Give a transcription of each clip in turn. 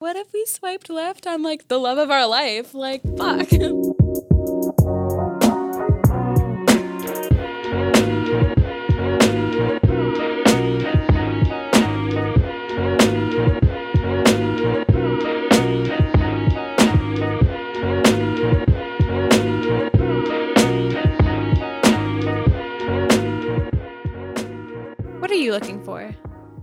What if we swiped left on like the love of our life? Like, fuck. What are you looking for?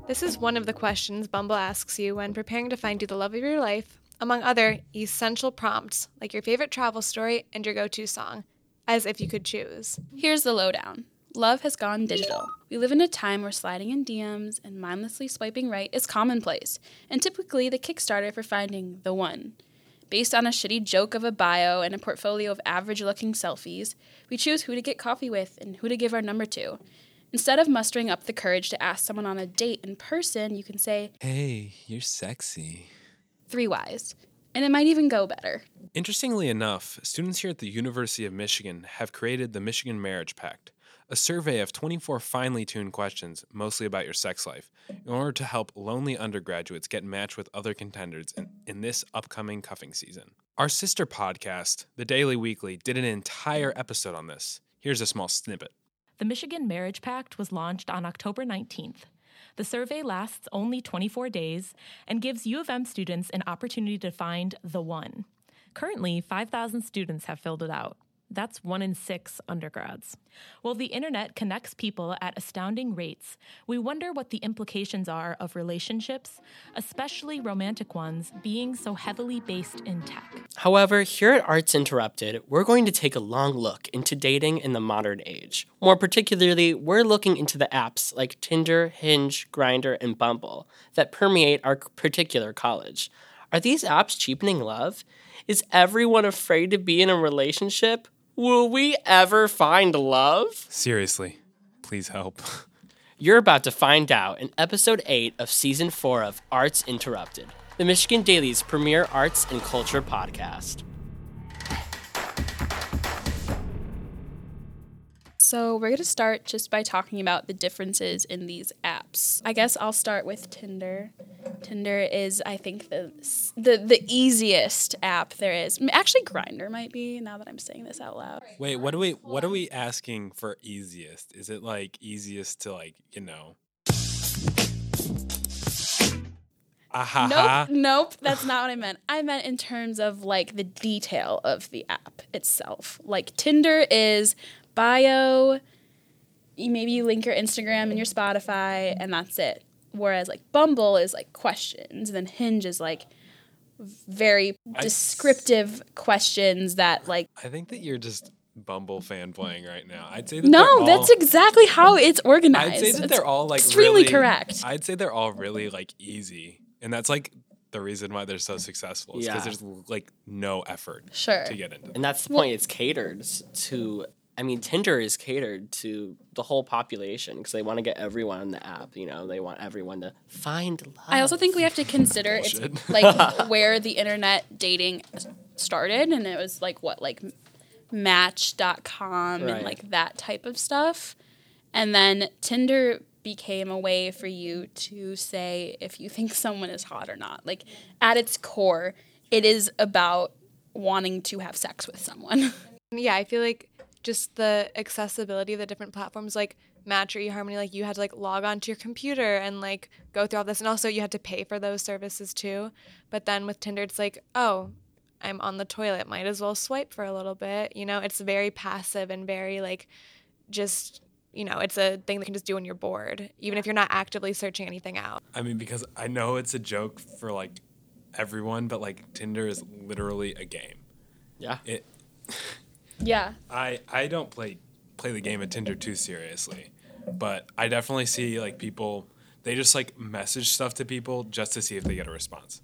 This is one of the questions Bumble asks you when preparing to find you the love of your life, among other essential prompts like your favorite travel story and your go to song, as if you could choose. Here's the lowdown love has gone digital. We live in a time where sliding in DMs and mindlessly swiping right is commonplace, and typically the Kickstarter for finding the one. Based on a shitty joke of a bio and a portfolio of average looking selfies, we choose who to get coffee with and who to give our number to. Instead of mustering up the courage to ask someone on a date in person, you can say, Hey, you're sexy. three Ys. And it might even go better. Interestingly enough, students here at the University of Michigan have created the Michigan Marriage Pact, a survey of 24 finely tuned questions, mostly about your sex life, in order to help lonely undergraduates get matched with other contenders in, in this upcoming cuffing season. Our sister podcast, The Daily Weekly, did an entire episode on this. Here's a small snippet. The Michigan Marriage Pact was launched on October 19th. The survey lasts only 24 days and gives U of M students an opportunity to find the one. Currently, 5,000 students have filled it out. That's one in six undergrads. While the internet connects people at astounding rates, we wonder what the implications are of relationships, especially romantic ones, being so heavily based in tech. However, here at Arts Interrupted, we're going to take a long look into dating in the modern age. More particularly, we're looking into the apps like Tinder, Hinge, Grindr, and Bumble that permeate our particular college. Are these apps cheapening love? Is everyone afraid to be in a relationship? Will we ever find love? Seriously, please help. You're about to find out in episode 8 of season 4 of Arts Interrupted, the Michigan Daily's premier arts and culture podcast. So, we're going to start just by talking about the differences in these apps. I guess I'll start with Tinder. Tinder is, I think, the the, the easiest app there is. Actually, Grindr might be. Now that I'm saying this out loud. Wait, what are we what are we asking for easiest? Is it like easiest to like, you know? Nope, nope. That's not what I meant. I meant in terms of like the detail of the app itself. Like Tinder is bio. You maybe you link your Instagram and your Spotify, and that's it. Whereas like Bumble is like questions, and then Hinge is like very I s- descriptive questions that like I think that you're just Bumble fanboying right now. I'd say that no, all, that's exactly how it's organized. I'd say that It's they're all like extremely really- correct. I'd say they're all really like easy, and that's like the reason why they're so successful. Is because Yeah. there's like no effort Sure. to get into. Them. And that's the point. It's catered to. I mean, Tinder is catered to the whole population because they want to get everyone on the app. You know, they want everyone to find love. I also think we have to consider it's like where the internet dating started, and it was like what, like Match.com Right. and like that type of stuff. And then Tinder became a way for you to say if you think someone is hot or not. Like at its core, it is about wanting to have sex with someone. Yeah, I feel like just the accessibility of the different platforms like Match or eHarmony, like you had to like log on to your computer and like go through all this, and also you had to pay for those services too. But then with Tinder, it's like, oh, I'm on the toilet, might as well swipe for a little bit. You know, it's very passive and very like just you know, it's a thing that you can just do when you're bored, even if you're not actively searching anything out. I mean, because I know it's a joke for like everyone, but like Tinder is literally a game. Yeah. It. Yeah. I I don't play play the game of Tinder too seriously, but I definitely see like people they just like message stuff to people just to see if they get a response,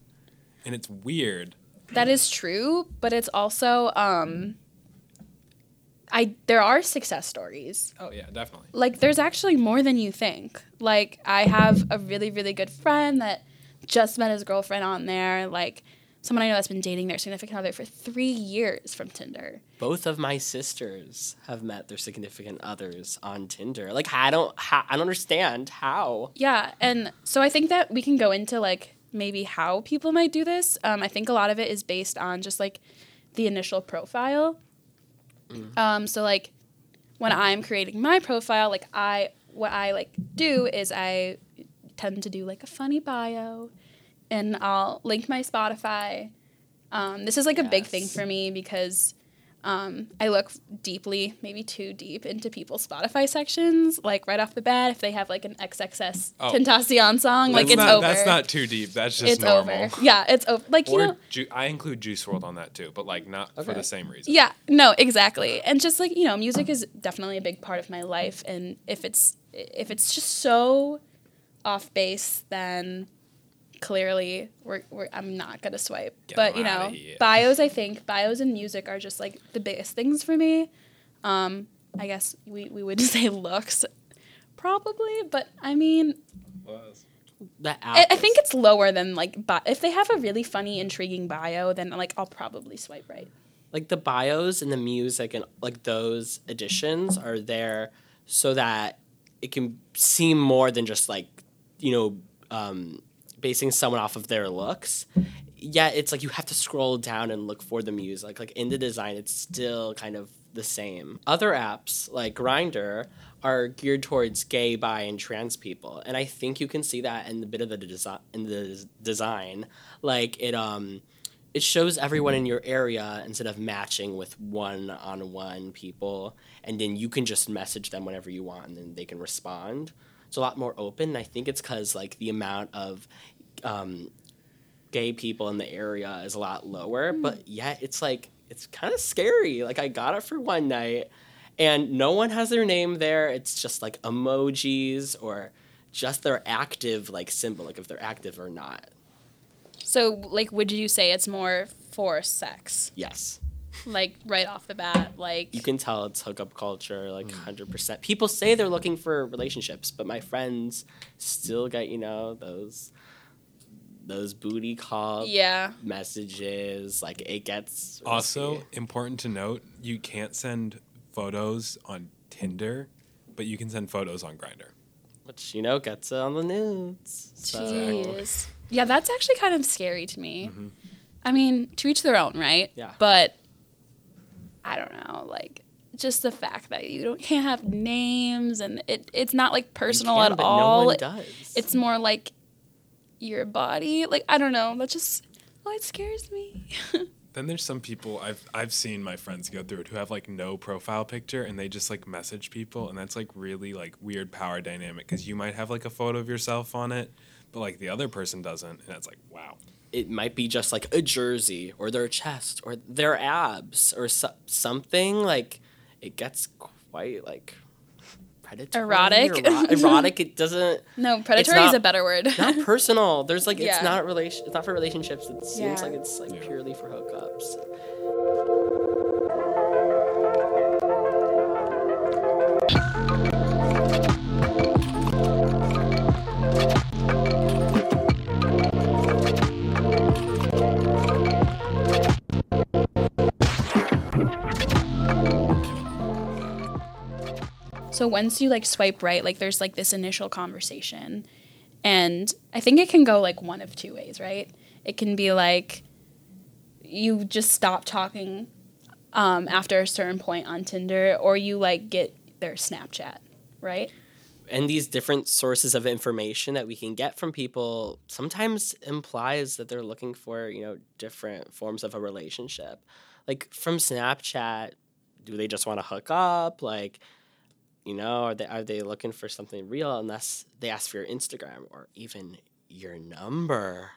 and it's weird. That is true, but it's also um I there are success stories. Oh yeah, definitely. Like there's actually more than you think. Like I have a really really good friend that just met his girlfriend on there, like someone I know that's been dating their significant other for 3 years from Tinder. Both of my sisters have met their significant others on Tinder. Like I don't, ha- I don't understand how. Yeah, and so I think that we can go into like maybe how people might do this. Um, I think a lot of it is based on just like the initial profile. Um, so like when I'm creating my profile, like I what I like do is I tend to do like a funny bio, and I'll link my Spotify. Um, this is like a big thing for me because um, I look deeply, maybe too deep, into people's Spotify sections. Like right off the bat, if they have like an XXX Oh. Tentacion song, like it's not, over. That's not too deep. That's just it's normal. over. Yeah, it's over. Like you Or know, Ju- I include Juice WRLD on that too, but like not for the same reason. yeah, no, exactly. And just like, you know, music is definitely a big part of my life and if it's if it's just so off base, then clearly we're, we're I'm not going to swipe. Get but, 'em you know, bios I think bios and music are just like the biggest things for me. Um I guess we we would say looks probably, but I mean, The I, I think it's lower than like bi- if they have a really funny intriguing bio, then like I'll probably swipe right. like the bios and the music and like those additions are there so that it can seem more than just like you know um, basing someone off of their looks yet it's like you have to scroll down and look for the music. Like in the design it's still kind of the same. Other apps like Grindr are geared towards gay bi and trans people and i think you can see that in the bit of the design in the design. Like it um it shows everyone in your area instead of matching with one on one people and then you can just message them whenever you want and then they can respond it's a lot more open and i think it's because like the amount of um, gay people in the area is a lot lower but yet it's like it's kind of scary. Like i got it for one night and no one has their name there. It's just like emojis or just their active like symbol like if they're active or not. So, like, would you say it's more for sex? yes Like, right off the bat? Like, you can tell it's hookup culture like mm. 100% people say they're looking for relationships but my friends still get you know those those booty call yeah. messages like it gets Also, risky. important to note, you can't send photos on Tinder, but you can send photos on Grindr. which you know gets it on the nudes so Jeez. Yeah, that's actually kind of scary to me. Mm-hmm. I mean, to each their own, right? Yeah. But I don't know, like just the fact that you don't can't have names and it it's not like You personal can, at but all. no one does It's more like your body. Like I don't know. That just oh, it scares me. Then there's some people I've I've seen my friends go through it who have like no profile picture and they just like message people and that's like really like weird power dynamic because you might have like a photo of yourself on it, but like the other person doesn't, and it's like wow. It might be just like a jersey or their chest or their abs or so- something like it gets quite like predatory Erotic. ero- erotic it doesn't no, predatory is a better word. not personal. There's like Yeah. it's not relation. It's not for relationships. It seems Yeah. like it's like Yeah. purely for hookups. So once you like swipe right, like there's like this initial conversation. And I think it can go like one of two ways, right? It can be like you just stop talking um, after a certain point on Tinder, or you like get their Snapchat, right? And these different sources of information that we can get from people sometimes implies that they're looking for you know different forms of a relationship. Like from Snapchat, do they just want to hook up? Like, you know, are they are they looking for something real? Unless they ask for your Instagram or even your number.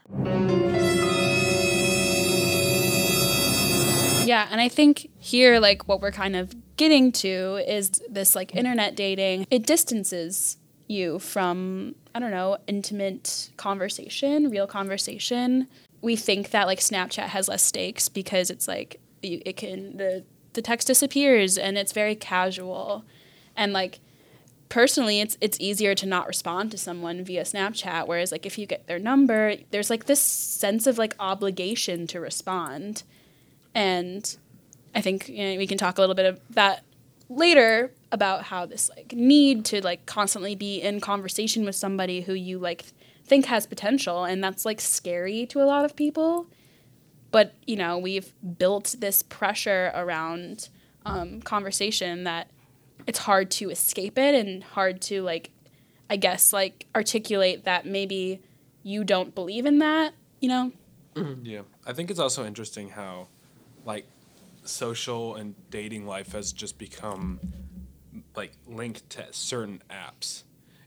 Yeah, and I think here, like, what we're kind of getting to is this, like, internet dating. It distances you from, I don't know, intimate conversation, real conversation. We think that, like, Snapchat has less stakes because it's like, you, it can, the, the text disappears and it's very casual. And, like, personally it's it's easier to not respond to someone via Snapchat whereas like if you get their number there's like this sense of like obligation to respond. And I think you know, we can talk a little bit of that later about how this like need to like constantly be in conversation with somebody who you like think has potential. And that's like scary to a lot of people. But you know we've built this pressure around um, conversation that it's hard to escape it and hard to like i guess like articulate that maybe you don't believe in that you know mm-hmm. Yeah. I think it's also interesting how, like, social and dating life has just become, like, linked to certain apps.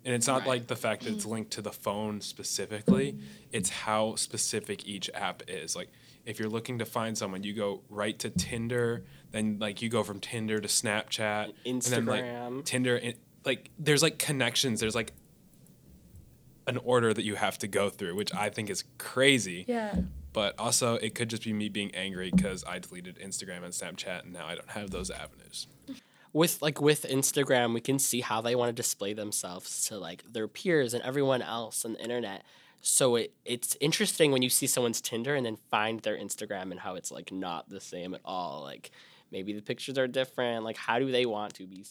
And it's not Right. like the fact that it's mm-hmm. linked to the phone specifically, it's how specific each app is. Like, if you're looking to find someone, you go right to Tinder, then, like, you go from Tinder to Snapchat, and then, like, Instagram. Tinder, and, like, there's, like, connections. There's, like, an order that you have to go through, which I think is crazy yeah but also it could just be me being angry because I deleted Instagram and Snapchat and now I don't have those avenues. with like with Instagram, we can see how they want to display themselves to like their peers and everyone else on the internet. So it it's interesting when you see someone's Tinder and then find their Instagram and how it's like not the same at all. Like maybe the pictures are different. Like how do they want to be?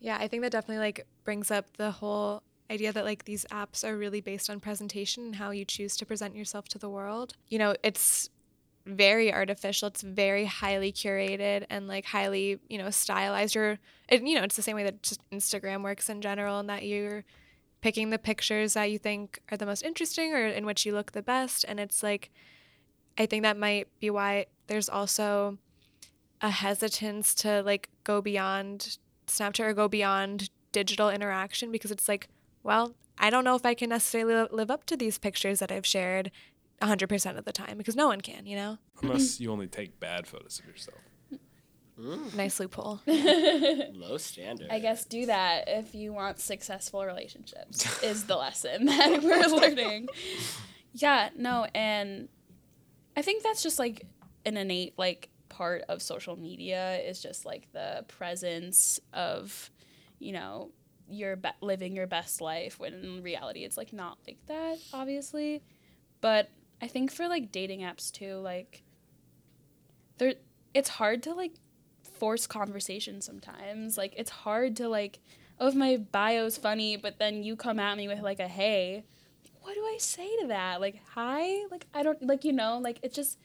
Yeah, I think that definitely like brings up the whole idea that like these apps are really based on presentation and how you choose to present yourself to the world. You know, it's very artificial. It's very highly curated and like highly, you know, stylized. It, you know, it's the same way that just Instagram works in general, and that you're picking the pictures that you think are the most interesting or in which you look the best. And it's like, I think that might be why there's also a hesitance to like go beyond Snapchat or go beyond digital interaction because it's like, well, I don't know if I can necessarily live up to these pictures that I've shared 100% of the time because no one can, you know? Unless you only take bad photos of yourself. Nice loophole. Low standard. I guess do that if you want successful relationships is the lesson that we're learning. Yeah, no, and I think that's just like an innate like part of social media is just like the presence of, you know, your be- living your best life when in reality it's like not like that obviously. But I think for like dating apps too, like there it's hard to like force conversation sometimes. Like it's hard to like, oh, if my bio's funny, but then you come at me with like a hey, what do I say to that? Like hi, like I don't like you know like it's just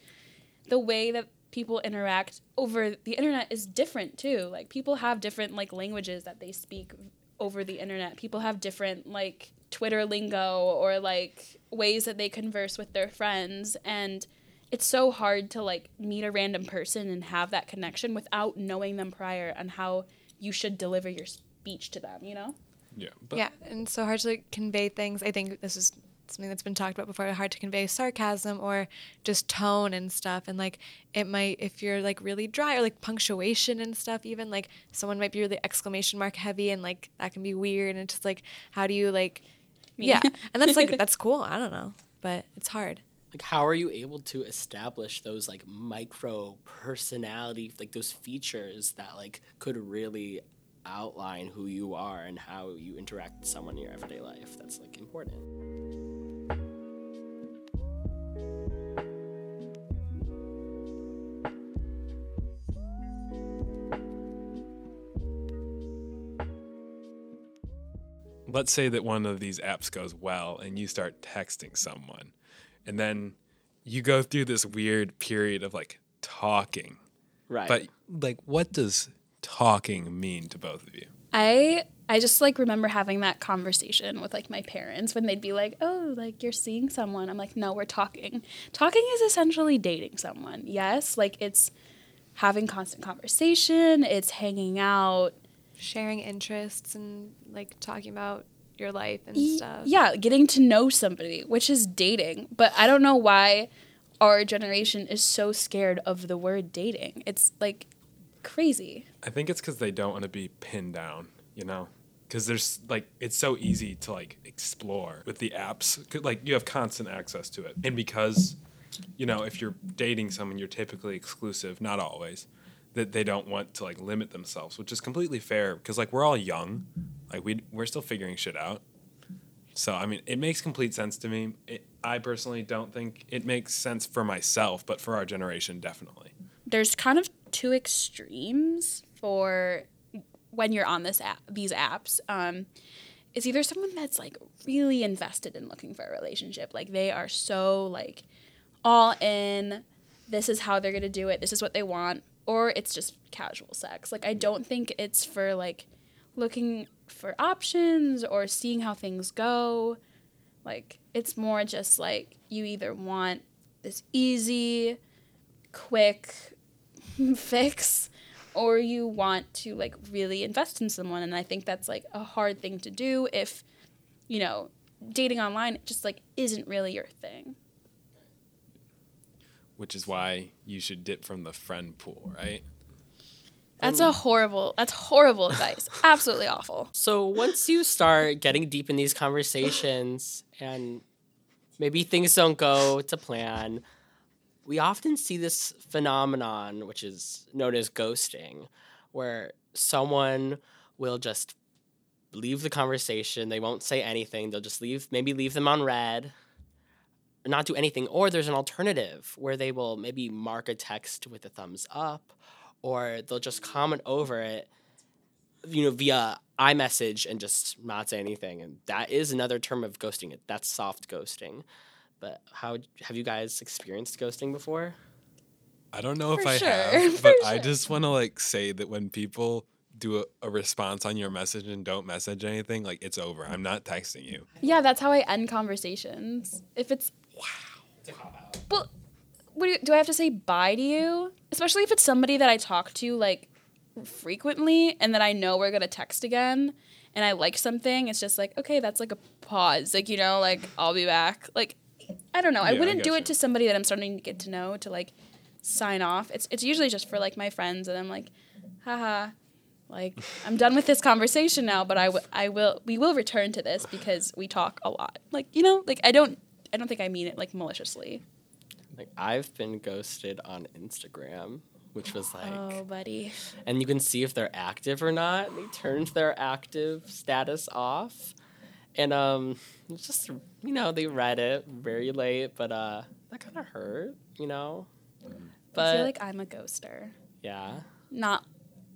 the way that people interact over the internet is different too. Like people have different like languages that they speak over the internet. People have different like Twitter lingo or like ways that they converse with their friends and it's so hard to like meet a random person and have that connection without knowing them prior and how you should deliver your speech to them, you know? Yeah. But yeah, and so hard to like, convey things. I think this is something that's been talked about before. Hard to convey sarcasm or just tone and stuff. And like it might, if you're like really dry or like punctuation and stuff, even like someone might be really exclamation mark heavy and like that can be weird. And it's just like, how do you like, yeah. And that's like, that's cool. I don't know, but it's hard. Like how are you able to establish those like micro personality like those features that like could really outline who you are and how you interact with someone in your everyday life? That's like important. Let's say that one of these apps goes well and you start texting someone and then you go through this weird period of like talking. right But like what does talking mean to both of you? I I just like remember having that conversation with like my parents when they'd be like, "Oh, like you're seeing someone." I'm like, "No, we're talking." Talking is essentially dating someone. Yes, like it's having constant conversation, it's hanging out, Sharing interests and like talking about your life and Y- stuff. Yeah, getting to know somebody, which is dating. But I don't know why our generation is so scared of the word dating. It's like crazy. I think it's because they don't want to be pinned down, you know? Because there's like, it's so easy to like explore with the apps. Like, you have constant access to it. And because, you know, if you're dating someone, you're typically exclusive, not always, that they don't want to like limit themselves, which is completely fair. Because, like, we're all young. Like, we, we're still figuring shit out. So, I mean, it makes complete sense to me. It, I personally don't think it makes sense for myself, but for our generation, definitely. There's kind of two extremes for when you're on this app, these apps. Um, is either someone that's like really invested in looking for a relationship, like they are so like all in, this is how they're gonna do it, this is what they want, or it's just casual sex. Like I don't think it's for like looking for options or seeing how things go. Like it's more just like you either want this easy, quick fix or you want to like really invest in someone and i think that's like a hard thing to do if you know dating online just like isn't really your thing Which is why you should dip from the friend pool, right? that's a horrible that's horrible advice absolutely awful So once you start getting deep in these conversations and maybe things don't go to plan, we often see this phenomenon, which is known as ghosting, where someone will just leave the conversation. They won't say anything. They'll just leave, maybe leave them on read, not do anything. Or there's an alternative where they will maybe mark a text with a thumbs up, or they'll just comment over it you know, via iMessage and just not say anything. And that is another term of ghosting. It That's soft ghosting. But how have you guys experienced ghosting before? I don't know if For I sure, have, for but I just want to like say that when people do a, a response on your message and don't message anything, like it's over. I'm not texting you. yeah that's how i end conversations if it's well what do, you, do i have to say bye to you? Especially if it's somebody that i talk to like frequently and that i know we're gonna text again and i like something it's just like okay that's like a pause like you know like i'll be back. Like i don't know. I Yeah, I wouldn't do gotcha. it to somebody that i'm starting to get to know to like sign off. It's, it's usually just for like my friends and i'm like haha like i'm done with this conversation now but I, w- I will we will return to this because we talk a lot. Like you know like i don't i don't think i mean it like maliciously. Like I've been ghosted on Instagram, which was like, oh buddy. and you can see if they're active or not. They turned their active status off, and um, it's just you know they read it very late, but uh, that kind of hurt, you know. But i feel like i'm a ghoster. Yeah, not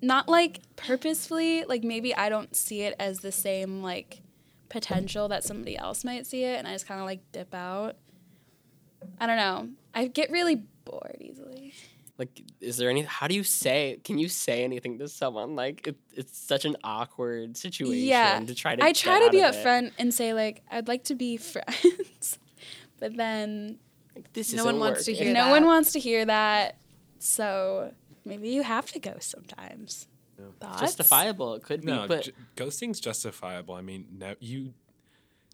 not like purposefully. Like maybe i don't see it as the same like potential that somebody else might see it and i just kind of like dip out i don't know i get really bored easily like is there any? How do you say? Can you say anything to someone? Like it, it's such an awkward situation Yeah, to try to. i try get to be out of upfront and say like i'd like to be friends but then Like, this No isn't one wants to hear no that. one wants to hear that so maybe you have to go sometimes Thoughts? justifiable. It could be, No, but j- ghosting's justifiable. I mean, no, you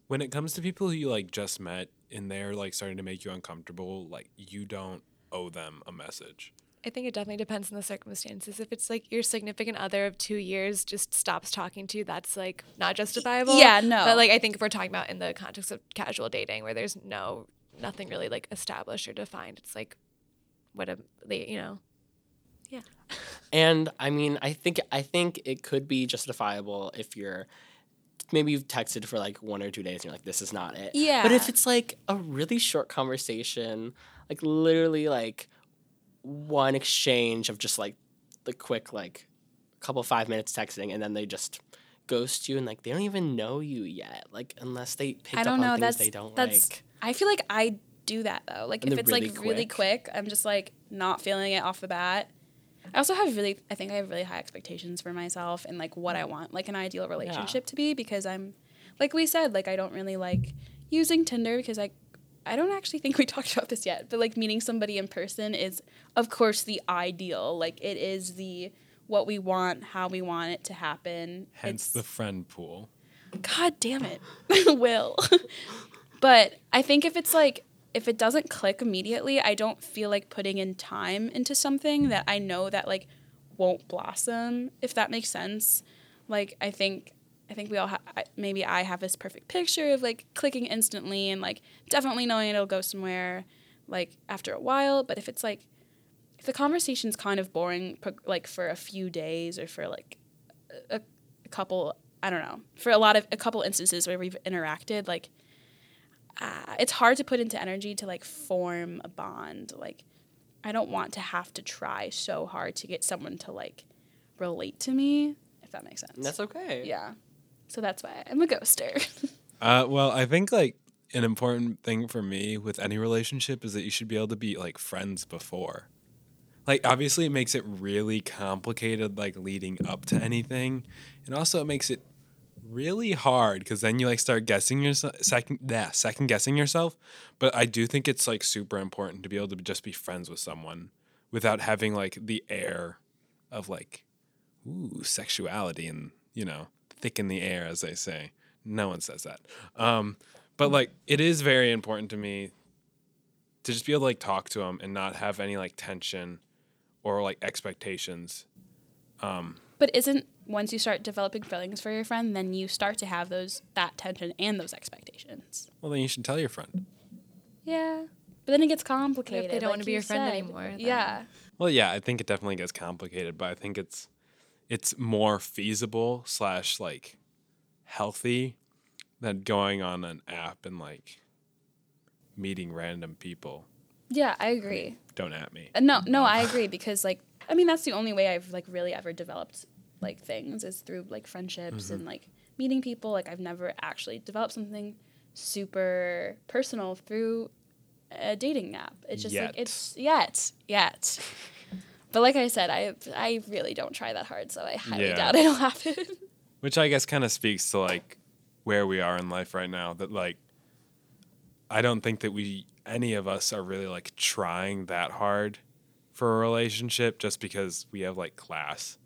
when it comes to people who you like just met and they're like starting to make you uncomfortable, like you don't owe them a message. I think it definitely depends on the circumstances. If it's like your significant other of two years just stops talking to you, that's like not justifiable. Yeah, no. But like I think if we're talking about in the context of casual dating, where there's no nothing really like established or defined, it's like what a they- you know. And I mean, I think I think it could be justifiable if you're maybe you've texted for like one or two days and you're like, this is not it. Yeah. But if it's like a really short conversation, like literally like one exchange of just like the quick like couple five minutes texting and then they just ghost you and like they don't even know you yet. Like unless they don't up know. on things That's they don't that's. like. I feel like I do that though. Like And if it's really like really quick, I'm just like not feeling it off the bat. I also have really, I think I have really high expectations for myself and like what I want, like an ideal relationship to be, because I'm, like we said, like I don't really like using Tinder because I, I don't actually think we talked about this yet, but like meeting somebody in person is, of course, the ideal. Like it is the what we want, how we want it to happen. Hence It's- the friend pool. God damn it, Will. but I think if it's like if it doesn't click immediately, I don't feel like putting in time into something that I know that like won't blossom. If that makes sense. Like I think I think we all have maybe I have this perfect picture of like clicking instantly and like definitely knowing it'll go somewhere like after a while. But if it's like if the conversation's kind of boring, like for a few days or for like a, a couple, I don't know, for a lot of a couple instances where we've interacted, like uh, it's hard to put into energy to like form a bond. Like I don't want to have to try so hard to get someone to like relate to me, if that makes sense. That's okay. yeah. So that's why I'm a ghoster. Uh, well, I think like an important thing for me with any relationship is that you should be able to be like friends before. Like obviously it makes it really complicated like leading up to anything. And also it makes it really hard because then you like start guessing yourself second yeah, second guessing yourself. But I do think it's like super important to be able to just be friends with someone without having like the air of like ooh sexuality and you know thick in the air as they say. No one says that. Um, but like it is very important to me to just be able to like talk to them and not have any like tension or like expectations. Um, but isn't once you start developing feelings for your friend, then you start to have those that tension and those expectations. well, then you should tell your friend. Yeah. But then it gets complicated. If they don't like wanna be you your friend said. anymore, then- Yeah. Well, yeah, I think it definitely gets complicated, but I think it's it's more feasible slash like healthy than going on an app and like meeting random people. Yeah, I agree. Don't at me. Uh, No, no, I agree because like I mean that's the only way I've like really ever developed like things is through like friendships and mm-hmm. like meeting people. Like I've never actually developed something super personal through a dating app. It's just Yet. like it's yet, yet. But like I said, I I really don't try that hard, so I highly Yeah. doubt it'll happen. Which I guess kind of speaks to like where we are in life right now. That like, I don't think that we any of us are really like trying that hard for a relationship just because we have like class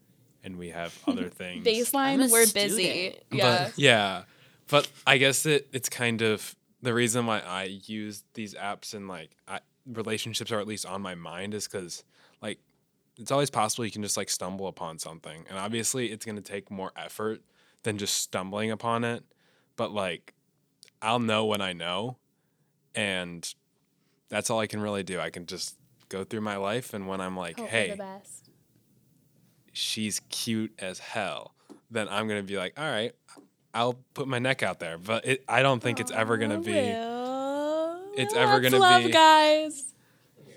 and we have other things. Baseline, we're student. busy. But- Yeah. yeah. But I guess it it's kind of the reason why I use these apps and like I, relationships are at least on my mind is because like it's always possible you can just like stumble upon something and obviously it's going to take more effort than just stumbling upon it but like I'll know when I know and that's all I can really do I can just go through my life and when I'm like Hope hey the best. She's cute as hell, then I'm gonna be like, all right, I'll put my neck out there. But it, I don't think it's ever gonna be It's ever gonna love, be- guys.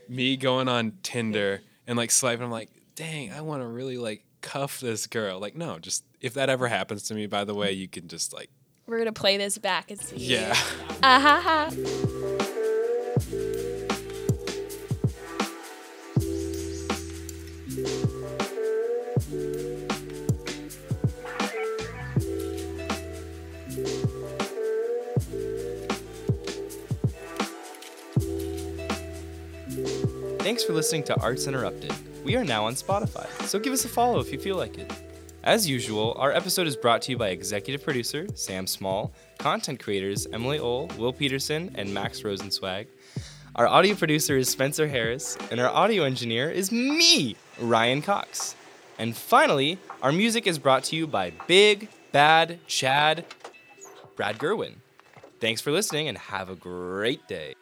me going on Tinder and like swiping. I'm like, dang, I want to really like cuff this girl. Like, no, just if that ever happens to me, by the way, you can just like, We're gonna play this back and see. yeah. Ah ha Thanks for listening to Arts Interrupted. We are now on Spotify, so give us a follow if you feel like it. As usual, our episode is brought to you by executive producer Sam Small, content creators Emily Ohl, Will Peterson, and Max Rosenswag. Our audio producer is Spencer Harris, and our audio engineer is me, Ryan Cox. And finally, our music is brought to you by Big Bad Chad Brad Gerwin. Thanks for listening and have a great day.